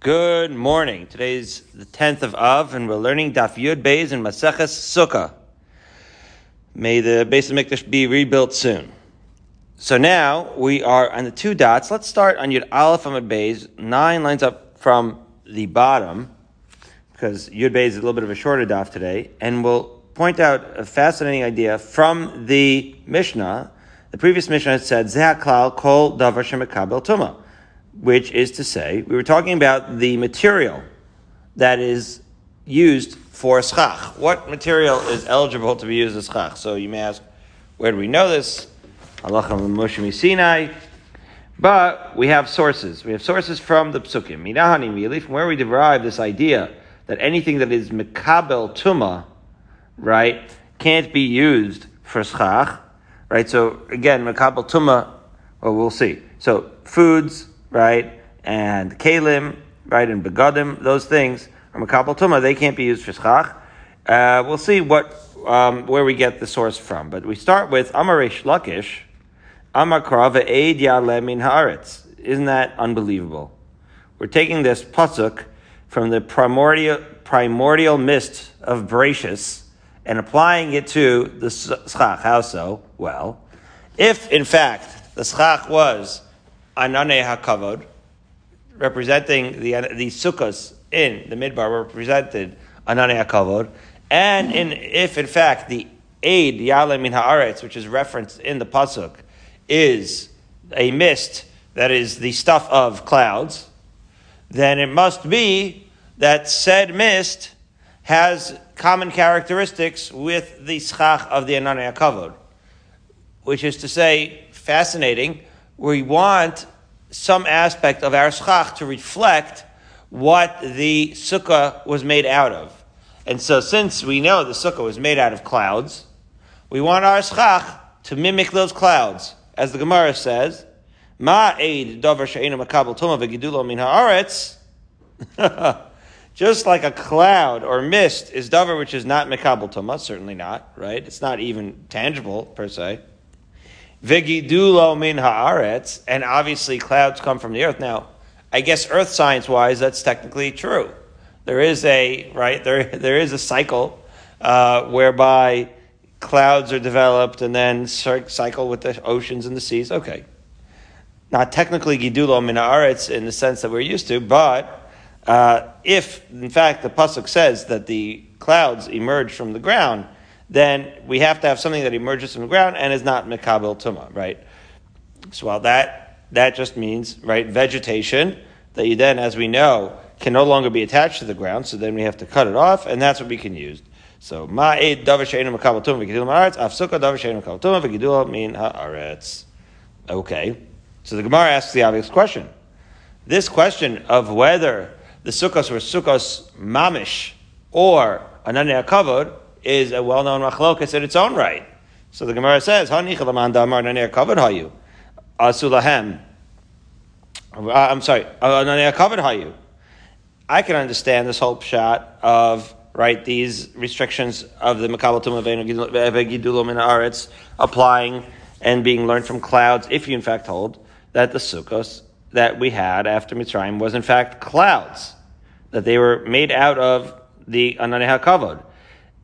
Good morning. Today's the 10th of Av, and we're learning Daf Yud Beis in Maseches Sukkah. May the Beis HaMikdash be rebuilt soon. So now we are on the two dots. Let's start on Yud Aleph Amud Beis, nine lines up from the bottom, because Yud Beis is a little bit of a shorter daf today, and we'll point out a fascinating idea from the Mishnah. The previous Mishnah had said, Zeh klal kol davar shemekabel tumah which is to say, we were talking about the material that is used for schach. What material is eligible to be used as schach? So you may ask, where do we know this? Allah Moshe Sinai. But we have sources. We have sources from the psukim. Minahani mili, from where we derive this idea that anything that is mekabel tuma, right, can't be used for schach, right? So again, mekabel tuma, well, we'll see. So foods, right, and kalim, right, and begadim, those things are makabel tuma. They can't be used for schach. Uh, we'll see what um, where we get the source from, but we start with Amarish Lakish, Amar Krava Eid Yalemin Haaretz. Isn't that unbelievable? We're taking this pasuk from the primordial primordial mist of Bereshis and applying it to the schach. How so? Well, if in fact the schach was Anane HaKavod, representing the, the sukkahs in the midbar represented Anane HaKavod, and in, if in fact the aid Yale Min Haaretz, which is referenced in the pasuk, is a mist that is the stuff of clouds, then it must be that said mist has common characteristics with the schach of the Anane HaKavod, which is to say, fascinating we want some aspect of our schach to reflect what the sukkah was made out of. And so, since we know the sukkah was made out of clouds, we want our schach to mimic those clouds. As the Gemara says, Ma eid davar she'ena makabel tuma v'gidulo min haaretz. Just like a cloud or mist is davar which is not makabel tuma, certainly not, right? It's not even tangible per se. Vegidulo min haaretz, and obviously clouds come from the earth. Now, I guess earth science wise, that's technically true. There is a right there. There is a cycle uh, whereby clouds are developed and then cycle with the oceans and the seas. Okay, not technically gidulo min haaretz in the sense that we're used to, but uh, if in fact the pasuk says that the clouds emerge from the ground then we have to have something that emerges from the ground and is not mekabel tuma, right? So while that that just means right vegetation that you then, as we know, can no longer be attached to the ground. So then we have to cut it off, and that's what we can use. So ma'ed davar she'enu mekabel tuma v'gidul ma'aretz afsuka davar she'enu mekabel tuma v'gidul min ha'aretz. Okay, so the Gemara asks the obvious question. This question of whether the sukkos were sukkos mamish or ananya kavod is a well-known machlokas in its own right. So the Gemara says, "Hanichalaman damar nanir hayu asulahem." Uh, I'm sorry, uh, hayu. I can understand this whole shot of right these restrictions of the makabel in aretz applying and being learned from clouds. If you in fact hold that the sukkos that we had after Mitzrayim was in fact clouds, that they were made out of the ananei hakavod.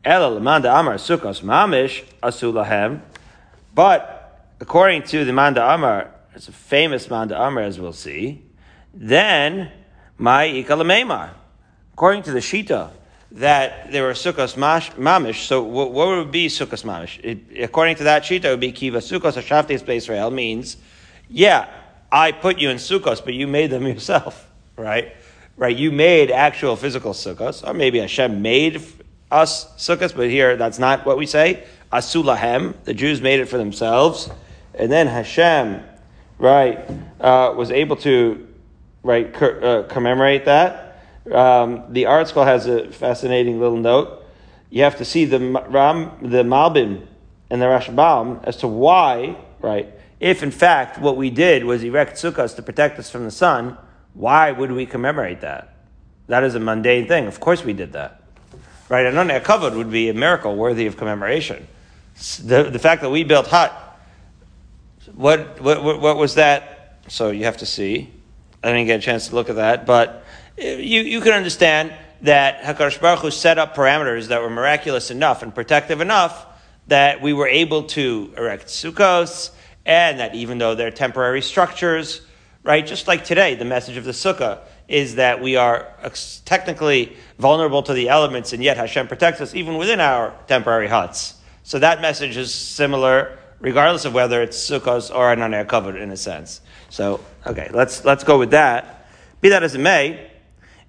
Ela lemanda amar sukkos mamish asulahem. But according to the manda amar, it's a famous manda amar as we'll see. Then my ikalamemar. According to the shita, that there were sukkos mamish. So what, would be sukkos mamish? It, according to that shita, it would be kiva sukkos hashaftes Israel means, yeah, I put you in sukkos, but you made them yourself, right? Right? You made actual physical sukkos, or maybe Hashem made us sukkahs, but here that's not what we say. Asulahem, the Jews made it for themselves, and then Hashem, right, uh, was able to, right, uh, commemorate that. Um, the ArtScroll has a fascinating little note. You have to see the Ram, the Malbim, and the Rashbam as to why, right, if in fact what we did was erect sukkahs to protect us from the sun, why would we commemorate that? That is a mundane thing. Of course we did that. Right? Ananya covered would be a miracle worthy of commemoration. The, the fact that we built hut, what, what, what was that? So you have to see. I didn't get a chance to look at that, but eh, you, you can understand that HaKadosh Baruch Hu set up parameters that were miraculous enough and protective enough that we were able to erect sukkahs, and that even though they're temporary structures, right, just like today, the message of the sukkah is that we are technically vulnerable to the elements, and yet Hashem protects us even within our temporary huts. So that message is similar, regardless of whether it's sukkahs or an air covered in a sense. So, okay, let's, let's go with that. Be that as it may,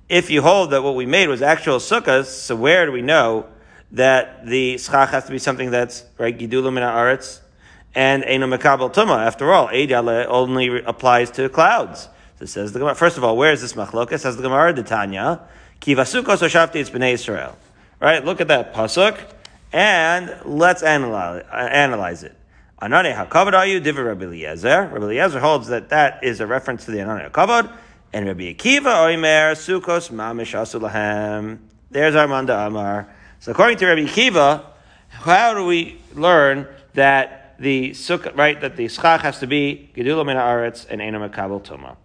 if you hold that what we made was actual sukkahs, so where do we know that the schach has to be something that's right gidulim in aretz and eno mekabel tuma? After all, eidale only applies to clouds. So says the Gemara. First of all, where is this machlokas? Says the Gemara, the Tanya, kivasukos oshavti it's bnei Israel. Right? Look at that pasuk, and let's analyze, uh, analyze it. Anane hakavod are you? Divi Rabbi Eliezer. Rabbi Eliezer holds that that is a reference to the Anane hakavod. And Rabbi Akiva Oimer Sukos Mamish Asulahem. There's our Armanda Amar. So according to Rabbi Akiva, how do we learn that the sukkah, right, that the schach has to be Gedula Min and Enam Kabel Tuma?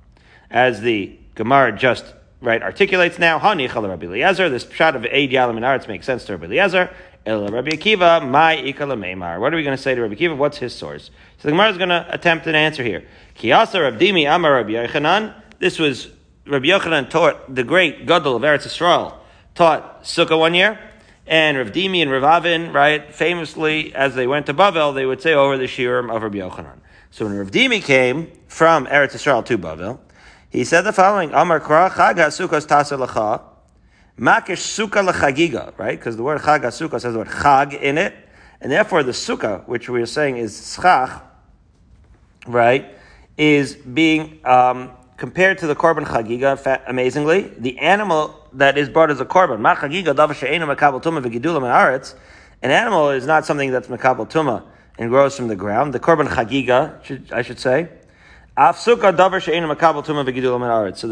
As the Gemara just right articulates now, Hani Chala Rabbi Eliezer. This shot of Eid Yalam Min Haaretz makes sense to Rabbi Eliezer. El Rabbi Akiva, my ikala. What are we going to say to Rabbi Akiva? What's his source? So the Gemara is going to attempt an answer here. Kiyasa Rav Dimi Amar Rabbi Yochanan. This was Rabbi Yochanan taught the great Gadol of Eretz Yisrael taught Sukkah one year, and Rav Dimi and Rav Avin, right, famously, as they went to Bavel, they would say over the Shiurim of Rabbi Yochanan. So when Rav Dimi came from Eretz Yisrael to Bavel, he said the following, Amar Kra Makish Sukkah right? Because the word Chag HaSukkah says the word Chag in it, and therefore the Sukkah, which we are saying is Schach, right, is being um, compared to the korban chagiga, amazingly, the animal that is brought as a korban, chagiga davar she'enu makabel tuma v'gidulam aretz, an animal is not something that's makabel tuma and grows from the ground. The korban chagiga, I should say, So the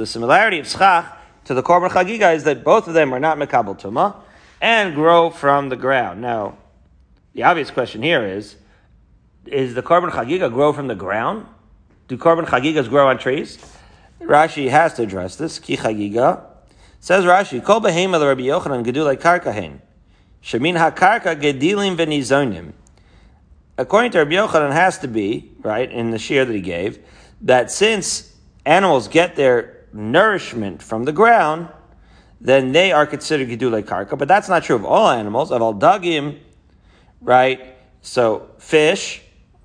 similarity of schach to the korban chagiga is that both of them are not makabel tuma and grow from the ground. Now, the obvious question here is, is the korban chagiga grow from the ground? Do korban chagigas grow on trees? Rashi has to address this. Ki chagiga. Says Rashi, Kol behem el Rabbi Yochanan gedulei karkahen. Shemin hakarka gedilim venizonim. According to Rabbi Yochanan, has to be, right, in the shear that he gave, that since animals get their nourishment from the ground, then they are considered gedulei karka. But that's not true of all animals. Of all dagim, right? So fish,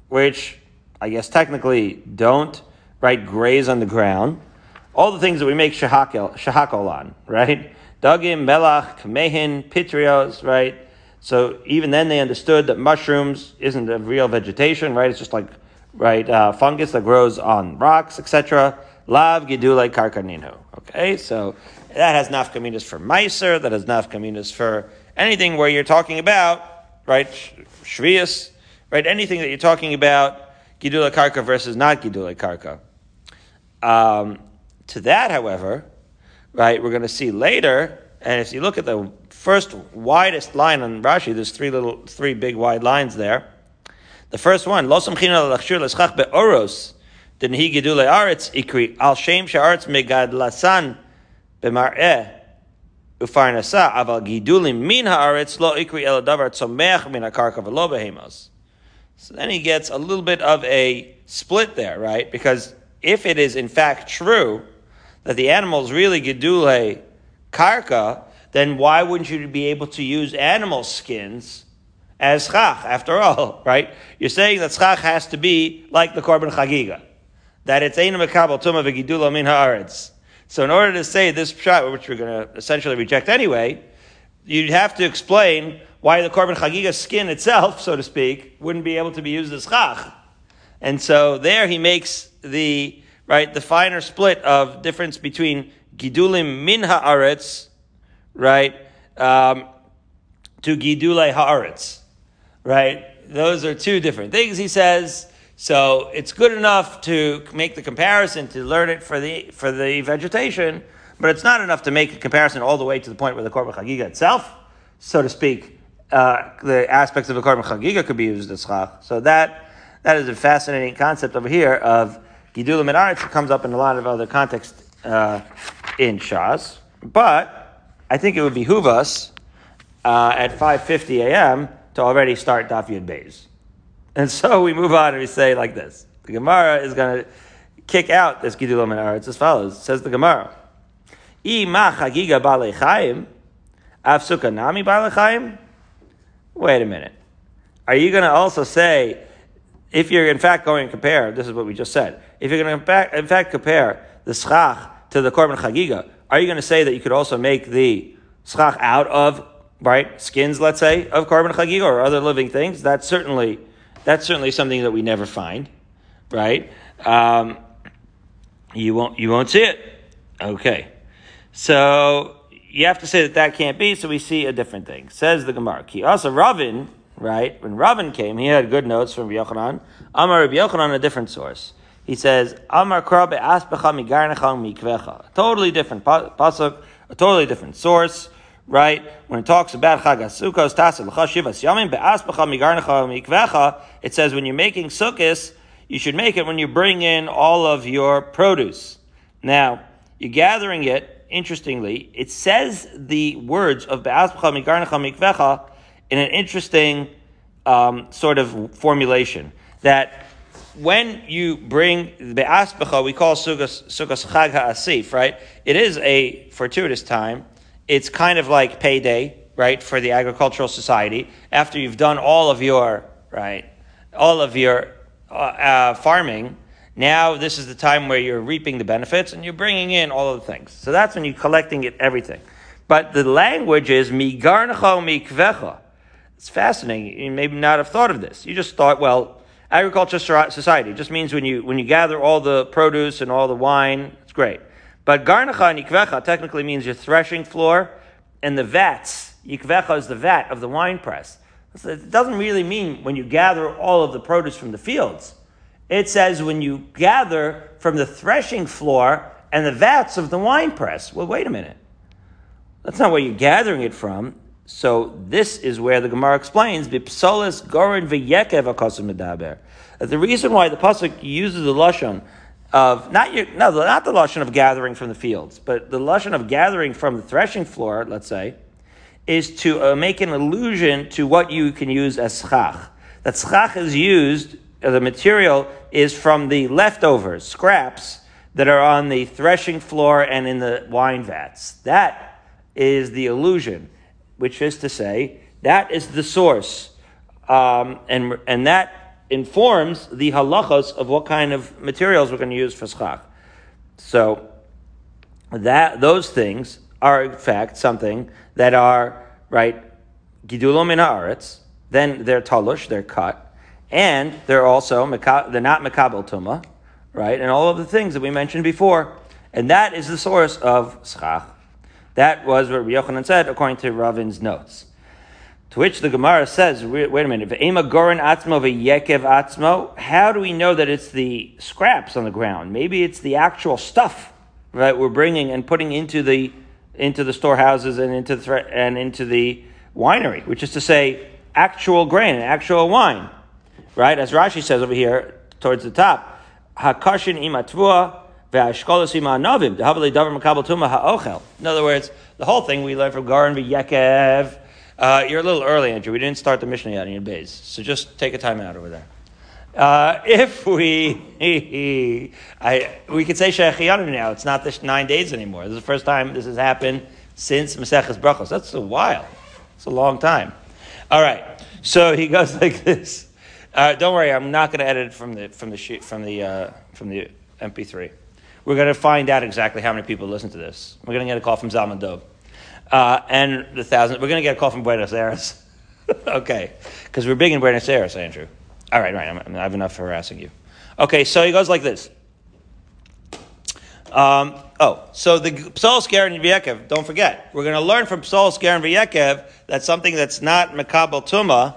which I guess technically don't, right, graze on the ground all the things that we make shahakol on, right? Dagim, melach, kamehin, pitrios, right? So even then they understood that mushrooms isn't a real vegetation, right? It's just like, right, uh, fungus that grows on rocks, etc. Lav gidulei karkaninu. Okay, so that has nafkaminas for meiser, that has nafkaminas for anything where you're talking about, right, shvius, right, anything that you're talking about, gidulei karka versus not gidulei karka. Um, to that, however, right, we're going to see later, and if you look at the first widest line on Rashi, there's three little, three big wide lines there. The first one, Lo samchina l'chshur l'schach be'oros, denhi gidule aretz ikri, al shem she'aretz megad lasan b'mar'eh, ufarnasa, aval gidulim min ha'aretz lo ikri el davar tzomech min ha'karka v'lo behemos. So then he gets a little bit of a split there, right? Because if it is in fact true that the animal is really gedule karka, then why wouldn't you be able to use animal skins as chach? After all, right? You're saying that chach has to be like the korban chagiga, that it's ein mekabel tuma v'gidula min haaretz. So in order to say this shot, which we're going to essentially reject anyway, you'd have to explain why the korban chagiga skin itself, so to speak, wouldn't be able to be used as chach. And so there he makes the right, the finer split of difference between gidulim min haaretz, right, um, to gidulei haaretz, right? Those are two different things. He says. So it's good enough to make the comparison to learn it for the for the vegetation, but it's not enough to make a comparison all the way to the point where the korban chagiga itself, so to speak, uh, the aspects of the korban chagiga could be used as chach. So that that is a fascinating concept over here of Gidulim and Aretz comes up in a lot of other contexts uh, in Shas, but I think it would behoove us uh, at 5.50 a.m. to already start Daf Yud Beis. And so we move on and we say like this. The Gemara is going to kick out this Gidulam and It's as follows. says the Gemara. Ima chagiga balei afsuka nami balei Wait a minute. Are you going to also say, if you're in fact going to compare, this is what we just said, if you're going to in fact compare the schach to the korban chagiga, are you going to say that you could also make the schach out of right skins, let's say, of korban chagiga or other living things? That's certainly that's certainly something that we never find, right? Um, you won't you won't see it. Okay, so you have to say that that can't be. So we see a different thing. Says the Gemara. Also Ravin, right? When Ravin came, he had good notes from Yochanan. Amar Yochanan, a different source. He says, Amar. Totally different pasuk, a totally different source right? When it talks about Chag HaSukkos, Tasel L'chashivas Yamim, Be'aspacha Migarnecha Mikvecha, it says when you're making Sukkos, you should make it when you bring in all of your produce. Now, you're gathering it, interestingly, it says the words of Be'aspacha Migarnecha Mikvecha in an interesting um, sort of formulation. That when you bring Be'aspacha, we call Sukkos Chag HaAsif, right? It is a fortuitous time it's kind of like payday, right, for the agricultural society. After you've done all of your, right, all of your uh, uh, farming, now this is the time where you're reaping the benefits and you're bringing in all of the things. So that's when you're collecting it, everything. But the language is migarncho mikvecha. It's fascinating. You maybe not have thought of this. You just thought, well, agriculture society just means when you when you gather all the produce and all the wine, it's great. But garnacha and yikvecha technically means your threshing floor and the vats. Yikvecha is the vat of the wine press. So it doesn't really mean when you gather all of the produce from the fields. It says when you gather from the threshing floor and the vats of the wine press. Well, wait a minute. That's not where you're gathering it from. So this is where the Gemara explains bipsolis v'yekev medaber. The reason why the pasuk uses the lashon of not your, no, not the lashon of gathering from the fields, but the lashon of gathering from the threshing floor, let's say, is to uh, make an allusion to what you can use as schach. That schach is used, uh, the material is from the leftovers, scraps that are on the threshing floor and in the wine vats. That is the illusion, which is to say, that is the source. Um, and, and that informs the halachas of what kind of materials we're going to use for schach. So that those things are in fact something that are right gidulom in. Then they're talush, they're cut, and they're also they're not mekabel tuma, right? And all of the things that we mentioned before, and that is the source of schach. That was what Yochanan said according to Ravin's notes. To which the Gemara says, wait, a minute, gorin atzmo yekev atzmo, how do we know that it's the scraps on the ground? Maybe it's the actual stuff, right, we're bringing and putting into the, into the storehouses and into the, and into the winery, which is to say, actual grain actual wine, right? As Rashi says over here, towards the top, hakashin imatvua, in other words, the whole thing we learn from Garin v'yekev, uh, you're a little early, Andrew. We didn't start the Mishnah yet in your base, so just take a time out over there. Uh, if we, I, we could say Shechianu now. It's not the nine days anymore. This is the first time this has happened since Maseches Brachos. That's a while. It's a long time. All right. So he goes like this. Uh, don't worry, I'm not going to edit from the from the sheet from the uh, from the MP3. We're going to find out exactly how many people listen to this. We're going to get a call from Zalman Dov. Uh, and the thousand. We're going to get a call from Buenos Aires. okay, because we're big in Buenos Aires, Andrew. All right, right. I'm, I have enough harassing you. Okay, so he goes like this. Um, oh, so the Psal, Sker, and Vyekev, don't forget, we're going to learn from Psal, Sker, and Vyekev that something that's not Makabal Tuma,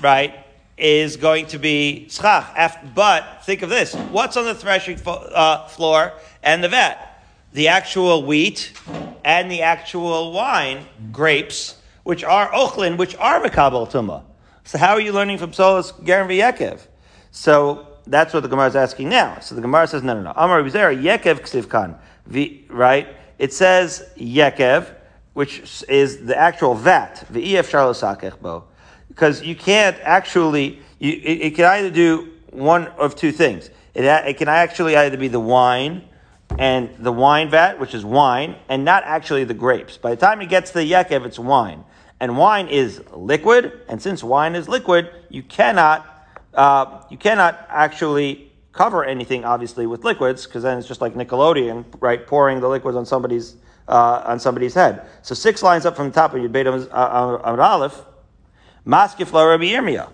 right, is going to be Schach. But think of this what's on the threshing uh, floor and the vat? The actual wheat and the actual wine, grapes, which are ochlin, which are mekabel tuma. So how are you learning from Solas Gerin v'Yekev? So that's what the Gemara is asking now. So the Gemara says, no, no, no. Amar Yekev ksivkan. Right? it says yekev, which is the actual vat, the ef bo, because you can't actually. You, it, it, can either do one of two things. It, it can actually either be the wine and the wine vat, which is wine, and not actually the grapes. By the time it gets to the yekev, it's wine. And wine is liquid, and since wine is liquid, you cannot, uh, you cannot actually cover anything, obviously, with liquids, because then it's just like Nickelodeon, right, pouring the liquids on somebody's, uh, on somebody's head. So six lines up from the top of your Beit Amud Aleph, Maskif la Rabbi Yirmiyah.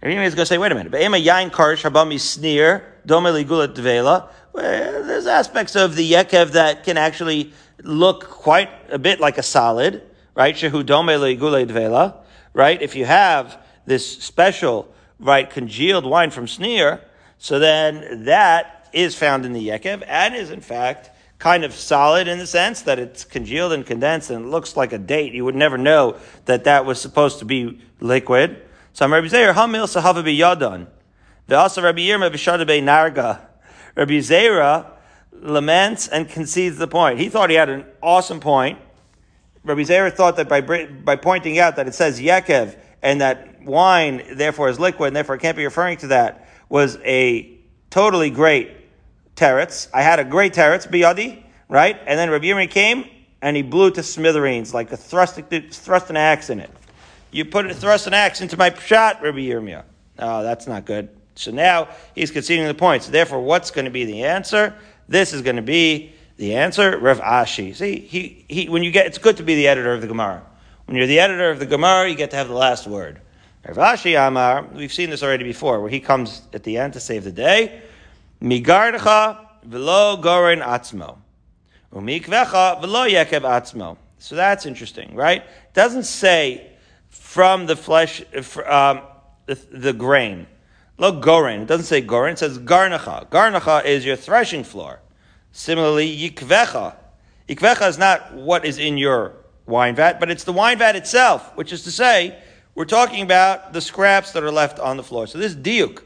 Rabbi Yirmiyah is going to say, wait a minute, Be'ema yain karish habami sneer, dome ligulat devela. Eh, there's aspects of the yekev that can actually look quite a bit like a solid, right? Shehu dome ligule devela, right? If you have this special, right, congealed wine from sneer, so then that is found in the Yekev and is in fact kind of solid in the sense that it's congealed and condensed and it looks like a date. You would never know that that was supposed to be liquid. So I'm Rabbi Zeir, Hamil Sahava Yadon. also Rabbi Yirma Bishada Be Narga. Rabbi Zera laments and concedes the point. He thought he had an awesome point. Rabbi Zera thought that by, by pointing out that it says Yekev and that wine therefore is liquid and therefore can't be referring to that, was a totally great teretz. I had a great teretz, biyadi, right? And then Rabbi Yirmi came and he blew to smithereens, like a thrust, thrust an axe in it. You put a thrust an axe into my shot, Rabbi Yirmiyah. Oh, that's not good. So now he's conceding the point. So therefore, what's going to be the answer? This is going to be the answer, Rav Ashi. See, he, he, when you get, it's good to be the editor of the Gemara. When you're the editor of the Gemara, you get to have the last word. Rav Ashi Amar, we've seen this already before, where he comes at the end to save the day. Migardecha velo goren atzmo. Umikvecha velo yekev atzmo. So that's interesting, right? It doesn't say from the flesh, um, the, the, grain. Lo goren. It doesn't say goren. It says garnacha. Garnacha is your threshing floor. Similarly, yikvecha. Yikvecha is not what is in your wine vat, but it's the wine vat itself, which is to say, we're talking about the scraps that are left on the floor. So this diuk,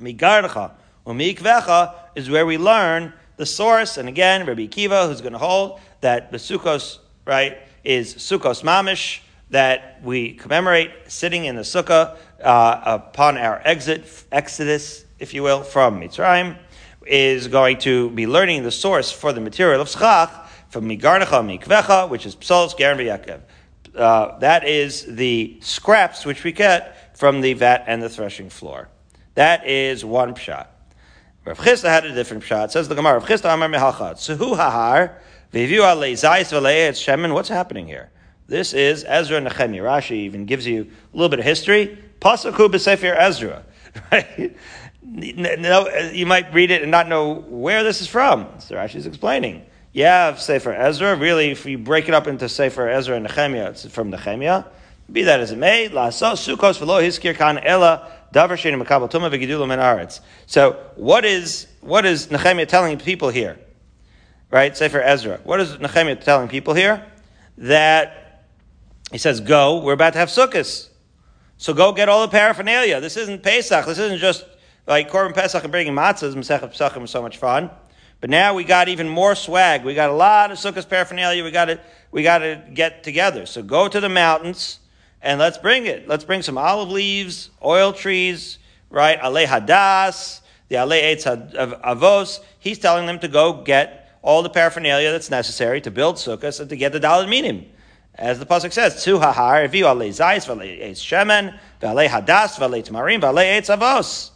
migardecha or mikvecha, is where we learn the source. And again, Rabbi Kiva, who's going to hold that the sukkos, right, is sukkos mamish, that we commemorate sitting in the sukkah uh, upon our exit, exodus, if you will, from Mitzrayim, is going to be learning the source for the material of schach from migarnecha mikvecha, which is psolos garen v'yakev uh, that is the scraps which we get from the vat and the threshing floor. That is one pshat. Rav Chisda had a different pshat. Says the Gemara, Rav Chisda Amar Mehachat, Suhu Hahar, Vivu Alei Zayis V'Le'etz Shemen. What's happening here? This is Ezra Nehemiah. Rashi even gives you a little bit of history. Pasaku b'Sefer Ezra. Right? No, you might read it and not know where this is from. So Rashi is explaining. Yeah, Sefer Ezra. Really, if you break it up into Sefer Ezra and Nehemiah, it's from Nehemiah. Be that as it may, Sukkos v'lo hiskir kan ela davar shein makabel tuma v'gidulo min aretz. So, what is what is Nehemiah telling people here? Right, Sefer Ezra. What is Nehemiah telling people here? That he says, "Go. We're about to have Sukkos, so go get all the paraphernalia. This isn't Pesach. This isn't just like Korban Pesach and bringing matzahs. Masechet Pesachim was so much fun." But now we got even more swag. We got a lot of Sukkot paraphernalia. We got to, we got to get together. So go to the mountains and let's bring it. Let's bring some olive leaves, oil trees, right? Ale hadas, the ale eitz avos. He's telling them to go get all the paraphernalia that's necessary to build sukkahs and to get the dalad minim. As the pasuk says, "Tzu hahar viu ale zayis v'ale eitz shemen v'ale hadas v'ale tamarim v'ale eitz avos."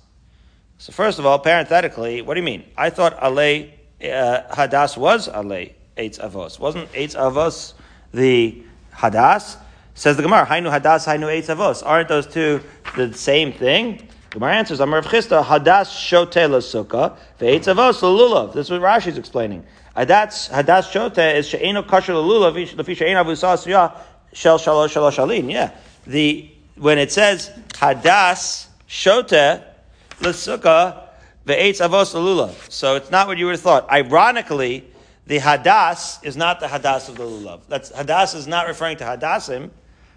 So first of all, parenthetically, what do you mean? I thought ale uh, Hadas was Ale Eitz Avos. Wasn't Eitz Avos the Hadas? Says the Gemara, Hainu Hadas, Hainu Eitz Avos. Aren't those two the same thing? Gemara answers, Amar Chisda, Hadas Shote Sukkah, Ve'etz Avos Lulav. This is what is explaining. Hadas, Hadas Shote is She'eno Kasher Lulav, Lefi She'eno Avusah Siyah, Shel Shalosh Shalosh Alin. Yeah. The, when it says Hadas Shote, L'Sukkah, Ve'etz avos lulav. So it's not what you would have thought. Ironically, the hadas is not the hadas of the lulav. That's hadas is not referring to hadasim.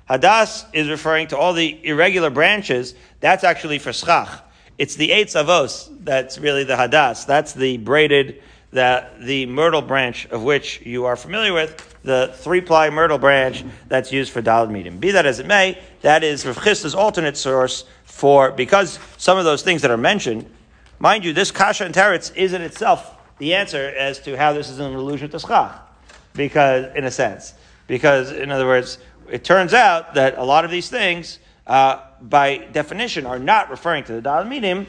Hadas is referring to all the irregular branches. That's actually for schach. It's the eitz avos that's really the hadas. That's the braided, that the myrtle branch of which you are familiar with, the three ply myrtle branch that's used for dalad minim. Be that as it may, that is Rav Chisda's alternate source for, because some of those things that are mentioned, mind you, this kasha and teretz is in itself the answer as to how this is an allusion to schach. Because, in a sense, because, in other words, it turns out that a lot of these things, uh, by definition, are not referring to the dalad minim,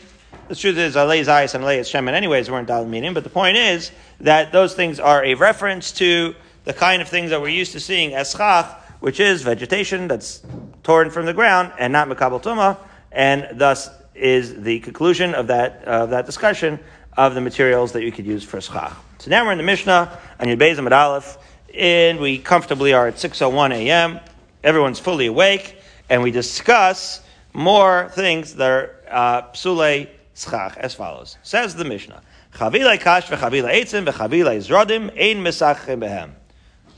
the truth is, Alei Zayas and Alei Shemin anyways weren't Dalad minim, but the point is that those things are a reference to the kind of things that we're used to seeing as chach, which is vegetation that's torn from the ground and not Makabal Tuma, and thus is the conclusion of that, of that discussion of the materials that you could use for schach. So now we're in the Mishnah, on Yud Amud Aleph, and we comfortably are at 6.01 a.m. Everyone's fully awake, and we discuss more things that are uh, psule schach as follows. Says the Mishnah. Chavila kash v'chavila eitzim v'chavila izrodim ein mesachim behem.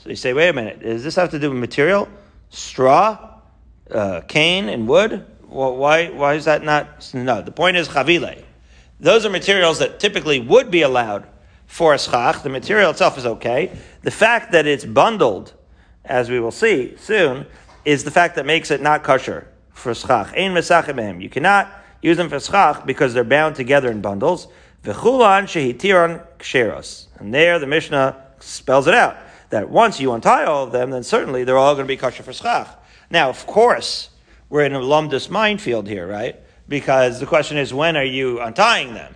So you say, wait a minute, does this have to do with material? Straw, uh, cane, and wood? Well, why, why is that not? No, the point is chavile. Those are materials that typically would be allowed for a schach. The material itself is okay. The fact that it's bundled, as we will see soon, is the fact that makes it not kosher for schach. Ein mesachim behem. You cannot use them for schach because they're bound together in bundles. V'chulan shehitiron ksheros. And there the Mishnah spells it out that once you untie all of them, then certainly they're all going to be kosher for schach. Now, of course, we're in a lumdus minefield here, right? Because the question is, when are you untying them?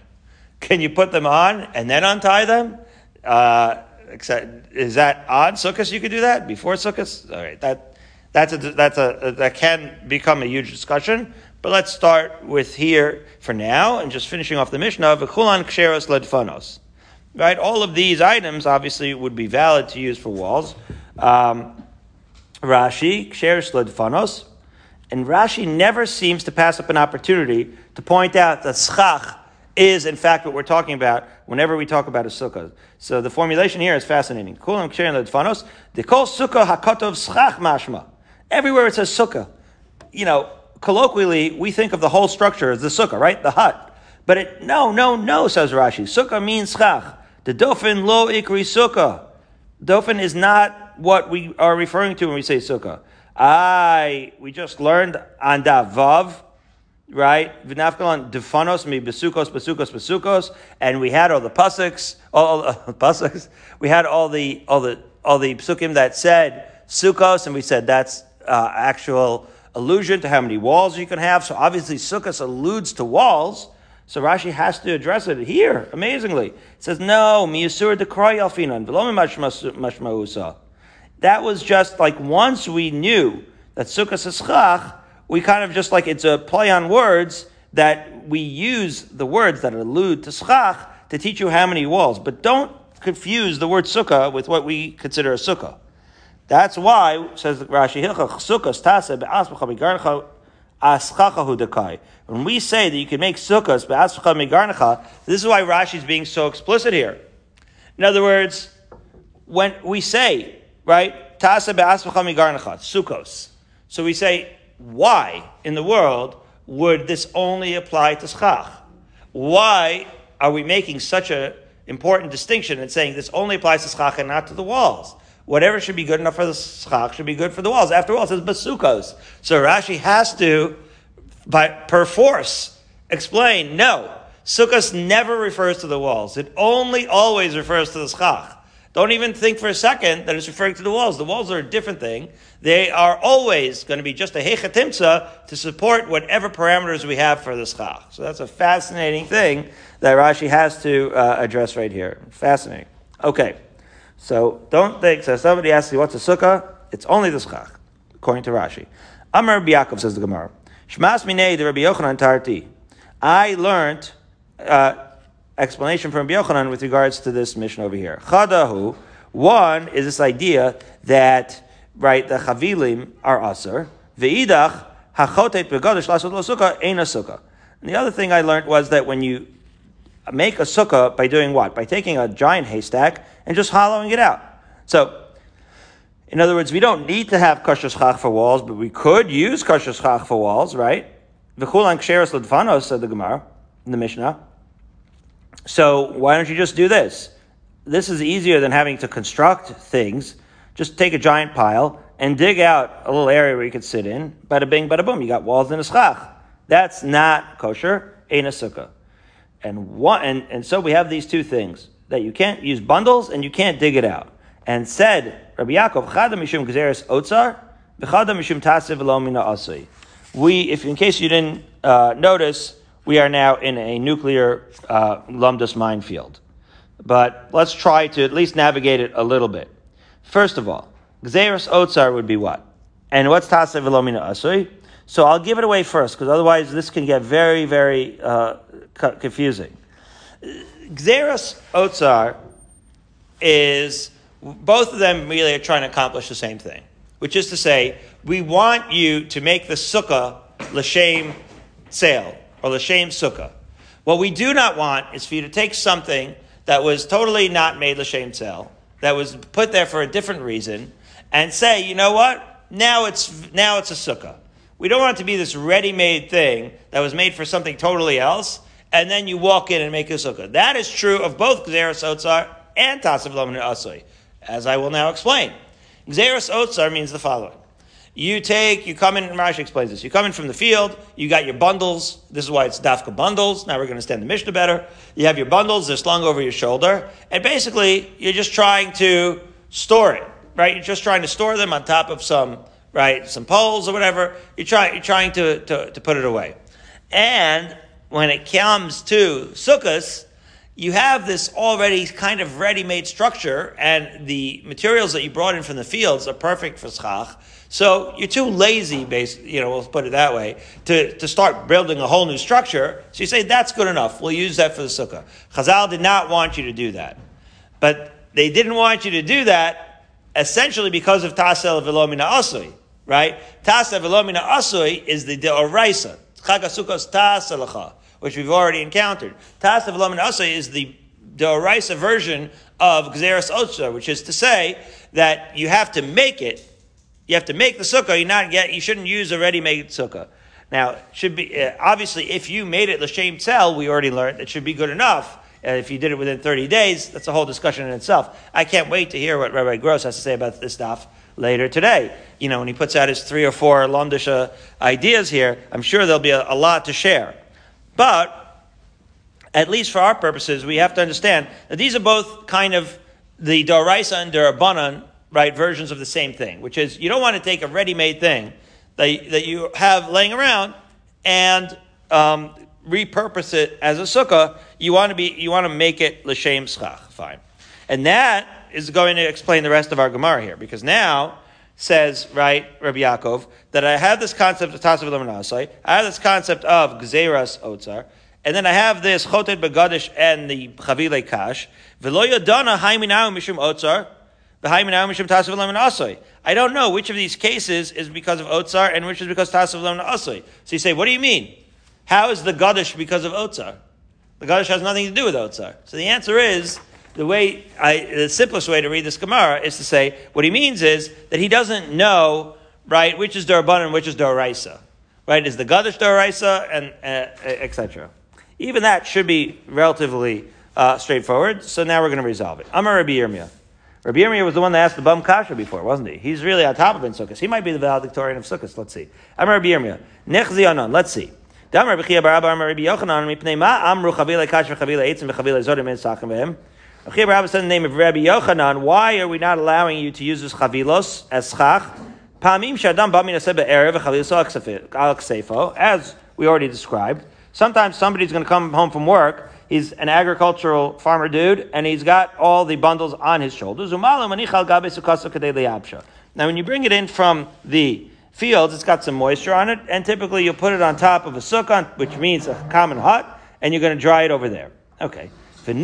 Can you put them on and then untie them? Uh, except, is that odd? Sukkot, you could do that before Sukkot. All right, that that's a that's a that can become a huge discussion. But let's start with here for now and just finishing off the Mishnah, V'chulan ksheros ledfanos. Right? All of these items obviously would be valid to use for walls. Um, Rashi, ksheros ledfanos. And Rashi never seems to pass up an opportunity to point out that schach is in fact what we're talking about whenever we talk about a sukkah. So the formulation here is fascinating. Kulam ksheros ledfanos. The kol sukkah hakotov schach mashma. Everywhere it says sukkah. You know, colloquially, we think of the whole structure as the sukkah, right? The hut. But it, no, no, no, says Rashi. Sukkah means chach. The dofin lo ikri sukkah. Dofin is not what we are referring to when we say sukkah. I, we just learned on vav, right? V'nafkalon defanos mi besukos, besukos, besukos, and we had all the pasaks, all, the pasaks. We had all the all the all the psukim that said sukkos, and we said that's uh, actual allusion to how many walls you can have. So obviously Sukkot alludes to walls. So Rashi has to address it here, amazingly. It says, no, miyasur dekroy alfinan, mashmausa. That was just like once we knew that Sukkot is chach, we kind of just like it's a play on words that we use the words that allude to schach to teach you how many walls. But don't confuse the word sukkah with what we consider a sukkah. That's why, says Rashi, when we say that you can make sukkahs be'aspacha migarnacha, this is why Rashi is being so explicit here. In other words, when we say, right, sukkos. So we say, why in the world would this only apply to schach? Why are we making such an important distinction and saying this only applies to schach and not to the walls? Whatever should be good enough for the schach should be good for the walls. After all, it says basukos. So Rashi has to, by per force, explain no. Sukkos never refers to the walls. It only always refers to the schach. Don't even think for a second that it's referring to the walls. The walls are a different thing. They are always going to be just a hechatimsa to support whatever parameters we have for the schach. So that's a fascinating thing that Rashi has to uh, address right here. Fascinating. Okay. So don't think, so somebody asks you what's a sukkah, it's only the schach, according to Rashi. Amar Biakov says the Gemara. Shmas minei de Rabbi Yochanan tarti. I learned uh, explanation from Rabbi Yochanan with regards to this Mishnah over here. Chadahu, one is this idea that, right, the chavilim are asr, ve'idach, hachotet begodesh lasot lo sukkah, ein a sukkah. And the other thing I learned was that when you make a sukkah by doing what? By taking a giant haystack and just hollowing it out. So, in other words, we don't need to have kosher schach for walls, but we could use kosher schach for walls, right? V'chulan ksheres ledvanos, said the Gemara, in the Mishnah. So, why don't you just do this? this is easier than having to construct things. Just take a giant pile and dig out a little area where you could sit in. Bada bing, bada boom. You got walls and a schach. That's not kosher. Ain't a sukkah. And one, and, and so we have these two things that you can't use bundles and you can't dig it out. And said Rabbi Yaakov, mishum gzeres otzar, mishum tasev mina asui. We, if in case you didn't uh, notice, we are now in a nuclear uh, lumdus minefield. But let's try to at least navigate it a little bit. First of all, gzeres otzar would be what? And what's tasev mina asui? So I'll give it away first, because otherwise this can get very, very uh, confusing. Gzeres Otsar is both of them really are trying to accomplish the same thing, which is to say, we want you to make the sukkah l'shem sale or l'shem sukkah. What we do not want is for you to take something that was totally not made l'shem sale, that was put there for a different reason, and say, you know what? Now it's now it's a sukkah. We don't want it to be this ready-made thing that was made for something totally else, and then you walk in and make a sukkah. That is true of both Gzeras Otzar and Tasav Laman Asui, as I will now explain. Gzeras Otzar means the following. You take, you come in, Rashi explains this. You come in from the field, you got your bundles. This is why it's dafka bundles. Now we're going to understand the Mishnah better. You have your bundles, they're slung over your shoulder. And basically, you're just trying to store it, right? You're just trying to store them on top of some, right, some poles or whatever. You're, try, you're trying to, to, to put it away. And when it comes to sukkahs, you have this already kind of ready-made structure, and the materials that you brought in from the fields are perfect for schach. So you're too lazy, basically, you know, we'll put it that way, to, to start building a whole new structure. So you say, that's good enough. We'll use that for the sukkah. Chazal did not want you to do that. But they didn't want you to do that essentially because of Tasel Velomina Asui, right? Tasel Velomina Asui is the Deoraisa. Chagasukos Taselacha which we've already encountered. Tas of Laman Asa is the Doraisa version of Gzeres Otsa, which is to say that you have to make it. You have to make the sukkah. You not get. You shouldn't use a ready-made sukkah. Now, should be uh, obviously if you made it l'shem tzel, we already learned it should be good enough. Uh, if you did it within 30 days, that's a whole discussion in itself. I can't wait to hear what Rabbi Gross has to say about this stuff later today. You know, when he puts out his three or four lomdisha ideas here, I'm sure there'll be a, a lot to share. But, at least for our purposes, we have to understand that these are both kind of the Doraisa and Durabanan, right, versions of the same thing, which is you don't want to take a ready-made thing that, that you have laying around and um, repurpose it as a sukkah. You want to be, you want to make it l'shem schach. Fine. And that is going to explain the rest of our Gemara here, because now, says, right, Rabbi Yaakov, that I have this concept of Tasav Lamanasai, I have this concept of Gzeras Otzar, and then I have this Chotet Begadish and the Chavile Kash, Velo Yodana Haiminau Mishum Otzar, V'haiminau Mishum Tasav Lamanasai. I don't know which of these cases is because of Otzar and which is because Tasav Lamanasai. So you say, what do you mean? How is the Gadish because of Otzar? The Gadish has nothing to do with Otzar. So the answer is, the way I, the simplest way to read this Gemara is to say what he means is that he doesn't know right which is Daraban and which is Doraisa. Right? Is the Gadish Doraisa and uh, etc. Even that should be relatively uh, straightforward. So now we're going to resolve it. Amar Rabbi Yirmiyah. Rabbi Yirmiyah was the one that asked the bum kasha before, wasn't he? He's really on top of in Sukkot. He might be the valedictorian of Sukkot. Let's see. Amar Rabbi Yirmiyah. Anon. Let's see. Rabbi Yochanan in the of why are we not allowing you to use this chavilos as erev as we already described. Sometimes somebody's going to come home from work. He's an agricultural farmer dude, and he's got all the bundles on his shoulders. Now, when you bring it in from the fields, it's got some moisture on it, and typically you'll put it on top of a sukkah, which means a common hut, and you're going to dry it over there. Okay. And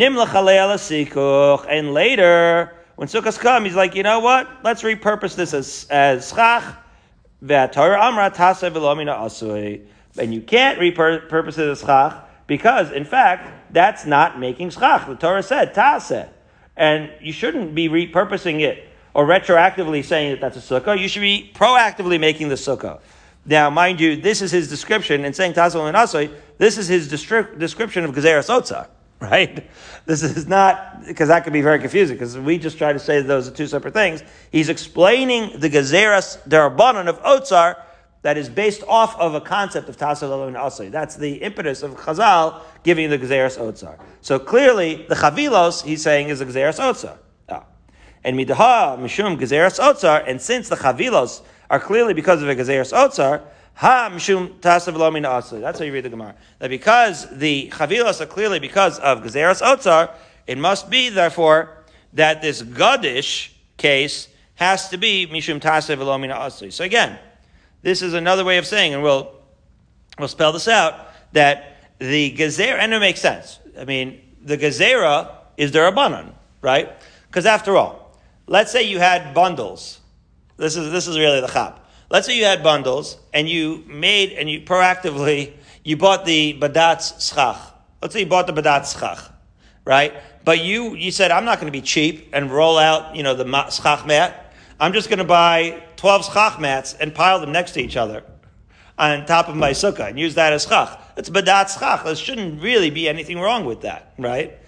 later, when Sukkot come, he's like, you know what? Let's repurpose this as, as schach. And you can't repurpose it as schach because, in fact, that's not making schach. The Torah said, taseh. And you shouldn't be repurposing it or retroactively saying that that's a sukkah. You should be proactively making the sukkah. Now, mind you, this is his description, and saying taseh and asoi, this is his description of Gezeras Otzar right? This is not, because that could be very confusing, because we just try to say those are two separate things. He's explaining the Gezeras Darabanan of Otsar that is based off of a concept of Tasal and Asay. That's the impetus of Chazal giving the Gezeras Otsar. So clearly, the Chavilos, he's saying, is the Gezeras Otsar. And Midaha, Mishum, Gezeras otzar, and since the Chavilos are clearly because of a Gezeras otzar, Ha mishum tasav lo min That's how you read the Gemara. That because the chavilas are clearly because of gezeras otzar, it must be therefore that this gadish case has to be mishum tasav lo min So again, this is another way of saying, and we'll we'll spell this out that the gezerah and it makes sense. I mean, the gezerah is the rabbanon, right? Because after all, let's say you had bundles. This is this is really the chap. Let's say you had bundles and you made and you proactively you bought the badatz schach. Let's say you bought the badatz schach, right? But you you said I'm not going to be cheap and roll out you know the schach mat. I'm just going to buy twelve schach mats and pile them next to each other on top of my sukkah and use that as schach. It's badatz schach. There shouldn't really be anything wrong with that, right?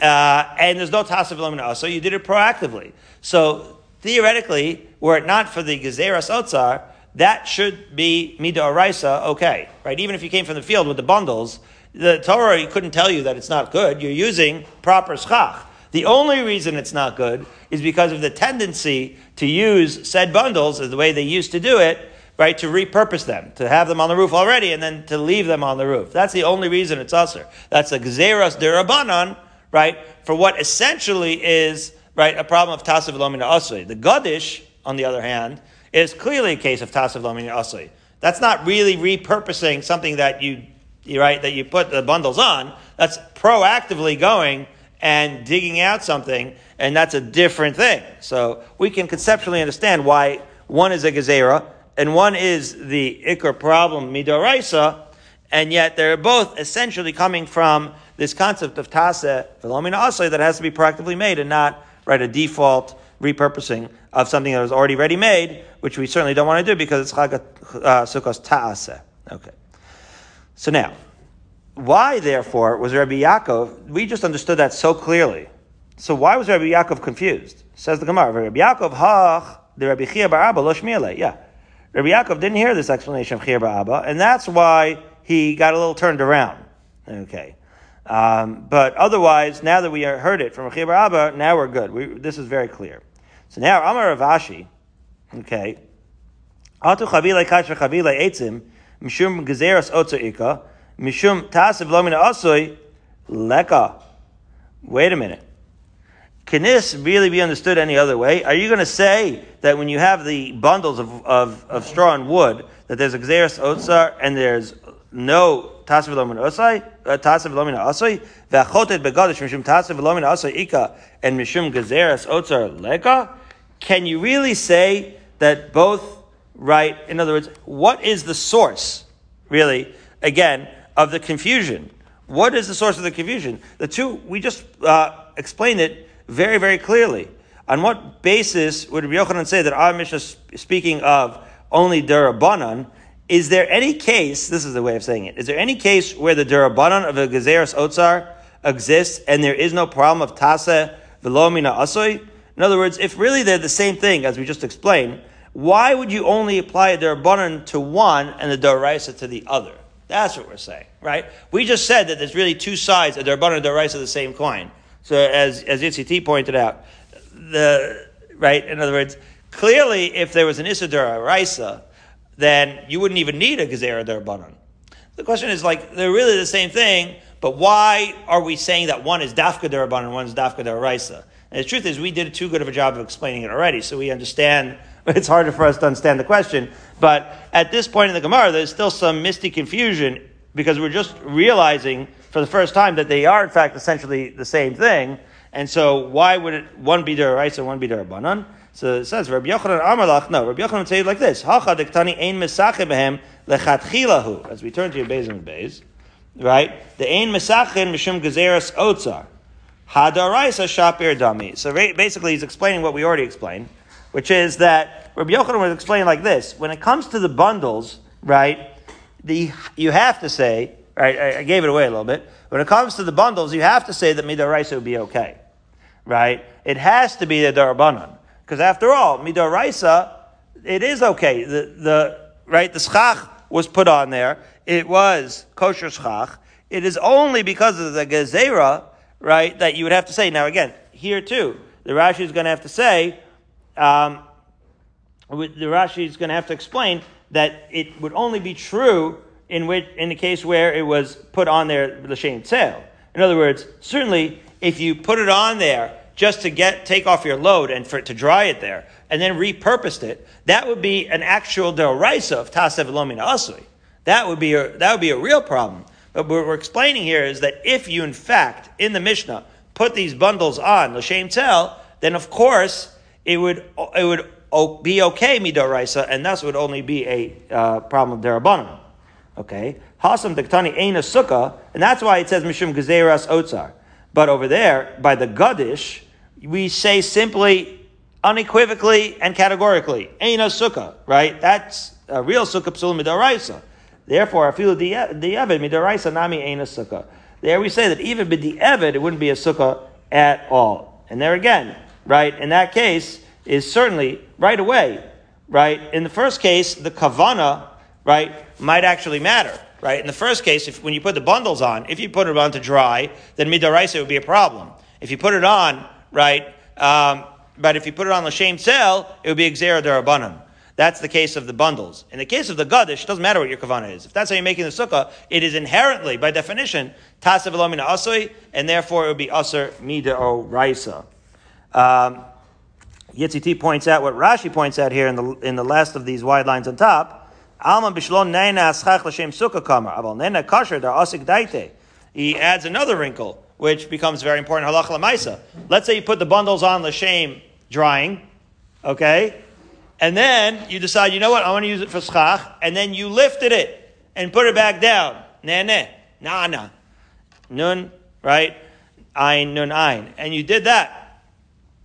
Uh, and there's no tasav so you did it proactively. So theoretically, were it not for the Gezeras Otzar, that should be Mida Araisa okay, right? Even if you came from the field with the bundles, the Torah couldn't tell you that it's not good. You're using proper schach. The only reason it's not good is because of the tendency to use said bundles as the way they used to do it, right? To repurpose them, to have them on the roof already, and then to leave them on the roof. That's the only reason it's usher. That's a gzeras derabanan, right? For what essentially is right, a problem of tasav lomina asui. The Gadish, on the other hand, is clearly a case of tasav lomina asui. That's not really repurposing something that you, you, right, that you put the bundles on. That's proactively going and digging out something, and that's a different thing. So we can conceptually understand why one is a gezerah and one is the ikr problem midoraisa, and yet they're both essentially coming from this concept of tase asay that has to be proactively made and not right, a default repurposing of something that was already ready made, which we certainly don't want to do because it's Chag uh, Sukkos Ta'aseh. Okay. So now, why therefore was Rabbi Yaakov, we just understood that so clearly. So why was Rabbi Yaakov confused? Says the Gemara, Rabbi Yaakov, hach, the Rabbi Chia bar Abba, lo Yeah. Rabbi Yaakov didn't hear this explanation of Chia bar Abba, and that's why he got a little turned around. Okay. Um, but otherwise, now that we heard it from Achib Abba, now we're good. We, this is very clear. So now, Amar Ravashi, okay, Atu chavile kasher chavile etzim, mishum gezeras ika, mishum tasiv lomina osoy, leka. Wait a minute. Can this really be understood any other way? Are you going to say that when you have the bundles of, of, of straw and wood, that there's a gezeras otzar and there's no tasav lomin osai, uh, tasav lomin osai, ve'achotet begadish mishum tasav lomin osai ika, and mishum gezeres otzar leka? Can you really say that both right? In other words, what is the source, really, again, of the confusion? What is the source of the confusion? The two, we just uh, explained it very, very clearly. On what basis would Rabbi Yochanan say that our Mishnah is speaking of only Durabanan, is there any case, this is the way of saying it, is there any case where the durabanan of a gezeres otzar exists and there is no problem of tase velomina Asoi? In other words, if really they're the same thing, as we just explained, why would you only apply a durabanan to one and the daraisa to the other? That's what we're saying, right? We just said that there's really two sides, a durabanan and a daraisa, the same coin. So as, as Yitzhiti pointed out, the, right, in other words, clearly if there was an Issa daraisa, then you wouldn't even need a Gezerah Darbanan. The question is like, they're really the same thing, but why are we saying that one is Dafka Darbanan and one is Dafka Daraisa? And the truth is, we did too good of a job of explaining it already, so we understand. It's harder for us to understand the question, but at this point in the Gemara, there's still some misty confusion because we're just realizing for the first time that they are in fact essentially the same thing. And so, why would it, one be Daraisa and one be Darabanan? So it says, Rabbi Yochanan Amalach, no, Rabbi Yochanan would say like this, Hacha diktani ein mesache behem lechatchilahu. As we turn to your Beis and Beis, right? The ein mesachin mishum gezeres otzar. Hadaraisa shapir dami. So basically he's explaining what we already explained, which is that Rabbi Yochanan would explain like this. When it comes to the bundles, right, the, you have to say right? I, I, gave it away a little bit. When it comes to the bundles, you have to say that midoraisa would be okay, right? It has to be the darabanan. Because after all, midoraisa, it is okay. The, the, right, the schach was put on there. It was kosher schach. It is only because of the gezerah, right, that you would have to say. Now again, here too, the Rashi is going to have to say, um, the Rashi is going to have to explain that it would only be true in which, in the case where it was put on there l'shem tzel. In other words, certainly if you put it on there just to get take off your load and for it to dry it there, and then repurposed it, that would be an actual deraisa of tasev lomina asui. That would be a, that would be a real problem. But what we're explaining here is that if you, in fact, in the Mishnah, put these bundles on l'shem tzel, then of course it would it would be okay midoraisa, and thus would only be a uh, problem of derabanan. Okay, hasam dektani ain a sukkah, and that's why it says mishum gezeras otzar. But over there, by the Gadish, we say simply, unequivocally and categorically, ain a sukkah, right? That's a real sukkah psul midoraisa. Therefore, I feel the evid midoraisa nami ain a sukkah. There we say that even b'di evid, it wouldn't be a sukkah at all. And there again, right? In that case, is certainly right away, right? In the first case, the kavana, right, might actually matter, right? In the first case, if when you put the bundles on, if you put it on to dry, then midaraisa would be a problem. If you put it on, right, um, but if you put it on l'shem tzel, it would be exera. That's the case of the bundles. In the case of the gadish, it doesn't matter what your kavana is. If that's how you're making the sukkah, it is inherently, by definition, tasav elomina asui, and therefore it would be aser mida raisa. Um, Yitziti points out what Rashi points out here in the, in the last of these wide lines on top. Alman bishlon neina aschach l'shem sukkah kamar. Aval nena kasher dar asik daite. He adds another wrinkle, which becomes very important. Halach lamaisa. Let's say you put the bundles on l'shem drying, okay? And then you decide, you know what, I want to use it for schach, and then you lifted it and put it back down. Nah, nah. Nun, right? Ein, nun, ein. And you did that.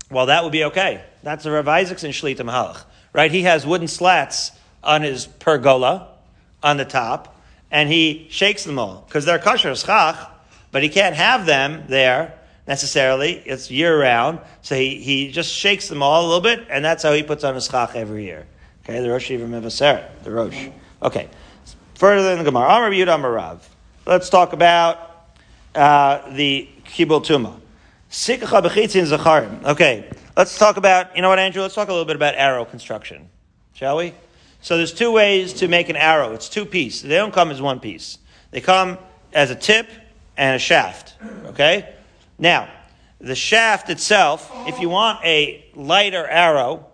Well, that would be okay. That's the Rav Isaacson Shlita Mahalach, right? He has wooden slats on his pergola on the top, and he shakes them all because they're kosher schach, but he can't have them there necessarily. It's year round, so he, he just shakes them all a little bit, and that's how he puts on his schach every year. Okay, the Rosh Yivim Evaseret, the Rosh. Okay, further in the Gemara, Amar Yudam Marav. Let's talk about uh, the Kibul Tuma. Sikha bechitzin. Okay, let's talk about, you know what, Andrew? Let's talk a little bit about arrow construction, shall we? So there's two ways to make an arrow. It's two pieces. They don't come as one piece. They come as a tip and a shaft. Okay? Now, the shaft itself, if you want a lighter arrow,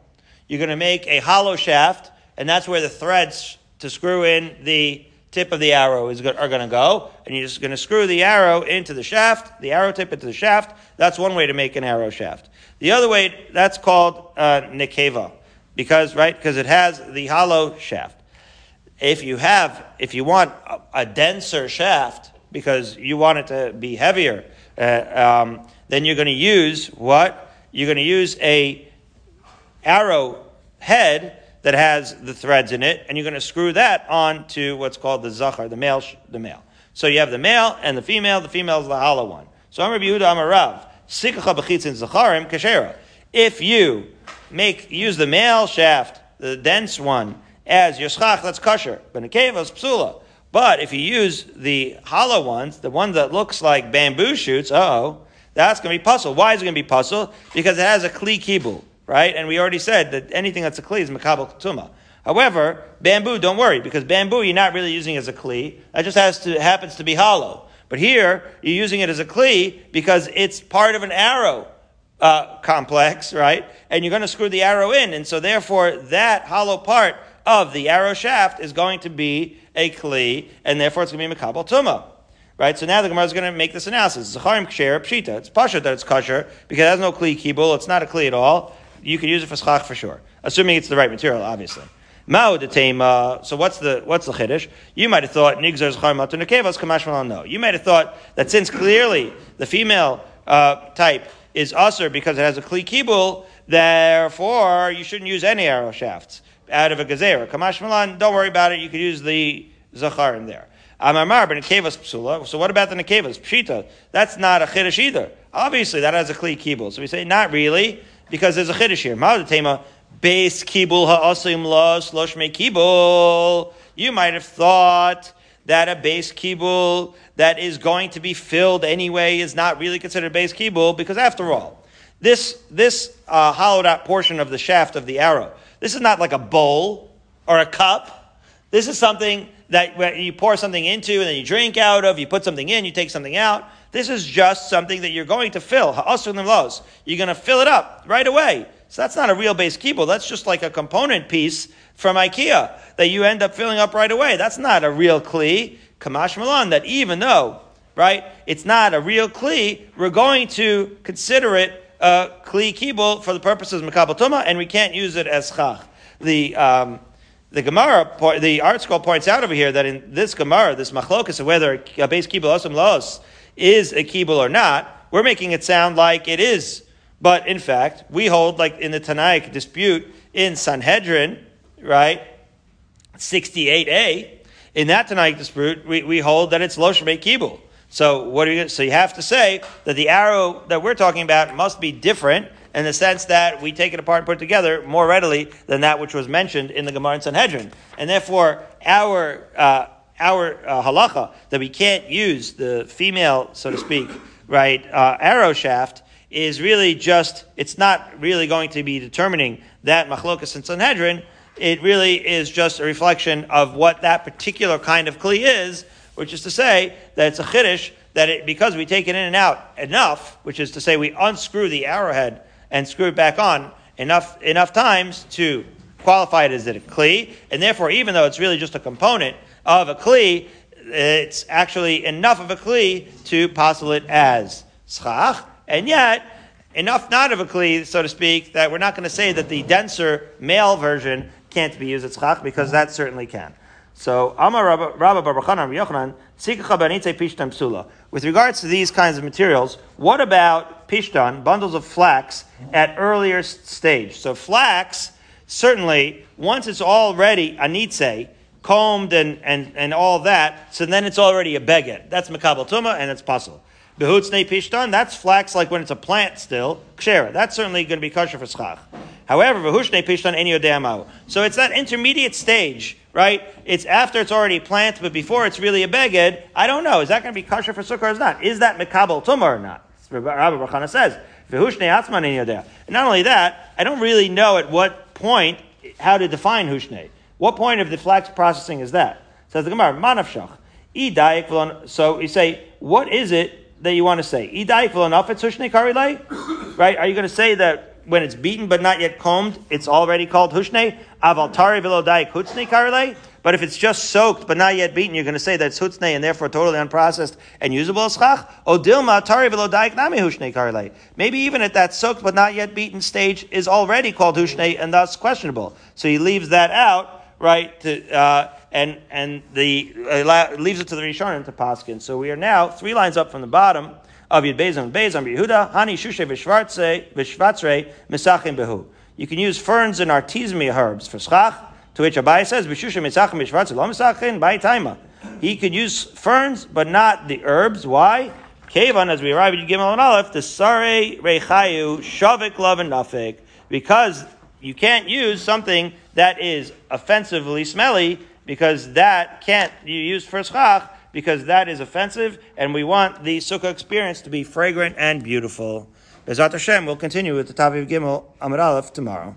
you're going to make a hollow shaft, and that's where the threads to screw in the tip of the arrow is, are going to go, and you're just going to screw the arrow into the shaft, the arrow tip into the shaft. That's one way to make an arrow shaft. The other way, that's called uh, nikeva, because right, because it has the hollow shaft. If you have, if you want a, a denser shaft, because you want it to be heavier, uh, um, then you're going to use what? You're going to use a arrow head that has the threads in it, and you're going to screw that onto what's called the zachar, the male, the male. So you have the male and the female. The female is the hollow one. So I'm Rabbi Yehuda Amarav. Sikacha b'chitzin zacharim kashera. If you make use the male shaft, the dense one, as your schach, that's kosher. But psula. But if you use the hollow ones, the one that looks like bamboo shoots, oh, that's going to be pasul. Why is it going to be pasul? Because it has a kli kibul right? And we already said that anything that's a kli is makabel tuma. However, bamboo, don't worry, because bamboo you're not really using as a kli. That just has to happens to be hollow. But here you're using it as a kli because it's part of an arrow uh, complex, right? And you're going to screw the arrow in, and so therefore that hollow part of the arrow shaft is going to be a kli, and therefore it's going to be makabel tuma. Right, so now the Gemara is going to make this analysis. Zacharim ksher pshita. It's pasha that it's kosher because it has no kli kibul. It's not a kli at all you can use it for schach for sure, assuming it's the right material, obviously. Mao detema. So what's the what's the chiddush? You might have thought nigzar zchar matu nekevas kamash No, you might have thought that since clearly the female uh, type is usher because it has a kli kibul, therefore you shouldn't use any arrow shafts out of a gazera. Kamash malan, don't worry about it. You could use the zachar in there. Amar but nekevas psula. So what about the nekevas? Pshita. That's not a chiddush either. Obviously, that has a kli kibul. So we say not really because there's a chiddush here. Ma'adatema base kibul ha'asim la sloshme kibul. You might have thought that a base kibul that is going to be filled anyway is not really considered base kibul because after all, this this uh, hollowed out portion of the shaft of the arrow, this is not like a bowl or a cup. This is something that you pour something into and then you drink out of. You put something in, you take something out. This is just something that you're going to fill. You're going to fill it up right away. So that's not a real base kibul. That's just like a component piece from IKEA that you end up filling up right away. That's not a real kli. Kamash Milan, that even though, right, it's not a real kli, we're going to consider it a kli kibul for the purposes of Makabal and we can't use it as schach. The, um, the Gemara, the ArtScroll points out over here that in this Gemara, this machlokas of whether a base kibul osam laos is a kibul or not, we're making it sound like it is. But in fact, we hold, like in the Tanaic dispute in Sanhedrin, right, 68a, in that Tanaic dispute, we, we hold that it's Loshme Kibul. So what are you, so you have to say that the arrow that we're talking about must be different in the sense that we take it apart and put it together more readily than that which was mentioned in the Gemara and Sanhedrin. And therefore, our, uh, our uh, halacha that we can't use the female, so to speak, right, uh, arrow shaft is really just, it's not really going to be determining that machlokas and Sanhedrin. It really is just a reflection of what that particular kind of kli is, which is to say that it's a chiddush that it, because we take it in and out enough, which is to say we unscrew the arrowhead and screw it back on enough enough times to qualify it as a kli, and therefore, even though it's really just a component of a kli, it's actually enough of a kli to postle it as schach, and yet enough not of a kli, so to speak, that we're not going to say that the denser male version can't be used as schach because that certainly can. So, Amar Rabba Yochanan, Psula. With regards to these kinds of materials, what about Pishtan, bundles of flax, at earlier stage? So, flax, certainly, once it's already anitze, combed and, and, and all that, so then it's already a beged. That's Makabal Tuma and it's pasul. Behutzne Pishtan, that's flax like when it's a plant still, kshera. That's certainly going to be kosher for schach. However, Behushne Pishtan Enyo So it's that intermediate stage right? It's after it's already planted, but before it's really a beged. I don't know. Is that going to be kosher for sukkah or not? Is that mekabel tuma or not? Rabbi Barchana says, and not only that, I don't really know at what point how to define hushne. What point of the flax processing is that? Says the Gemara, manavshach. So you say, what is it that you want to say? Right? Are you going to say that when it's beaten but not yet combed, it's already called hushne. Avaltari vilodai kutzne karle. But if it's just soaked but not yet beaten, you're going to say that it's hutzne and therefore totally unprocessed and usable as schach. Odilma tari vilodai nami. Maybe even at that soaked but not yet beaten stage is already called hushne and thus questionable. So he leaves that out, right? To, uh, and and the uh, leaves it to the Rishonim to Paskin. So we are now three lines up from the bottom of Yud Beis and Beis Yehuda, Hani Shushe Vishvatzre Misachim Behu. You can use ferns and artemisia herbs for schach, to which Abai says, Vishushe Misachim Vishvatzre Lo Misachim Taima. He could use ferns, but not the herbs. Why? Kevan, as we arrive at Gimel and Aleph, the Sare Rechayu Shavik Love and Nafik, because you can't use something that is offensively smelly, because that can't you use for schach, because that is offensive, and we want the sukkah experience to be fragrant and beautiful. Bezat Hashem, we'll continue with the Taviv Gimel Amud Aleph tomorrow.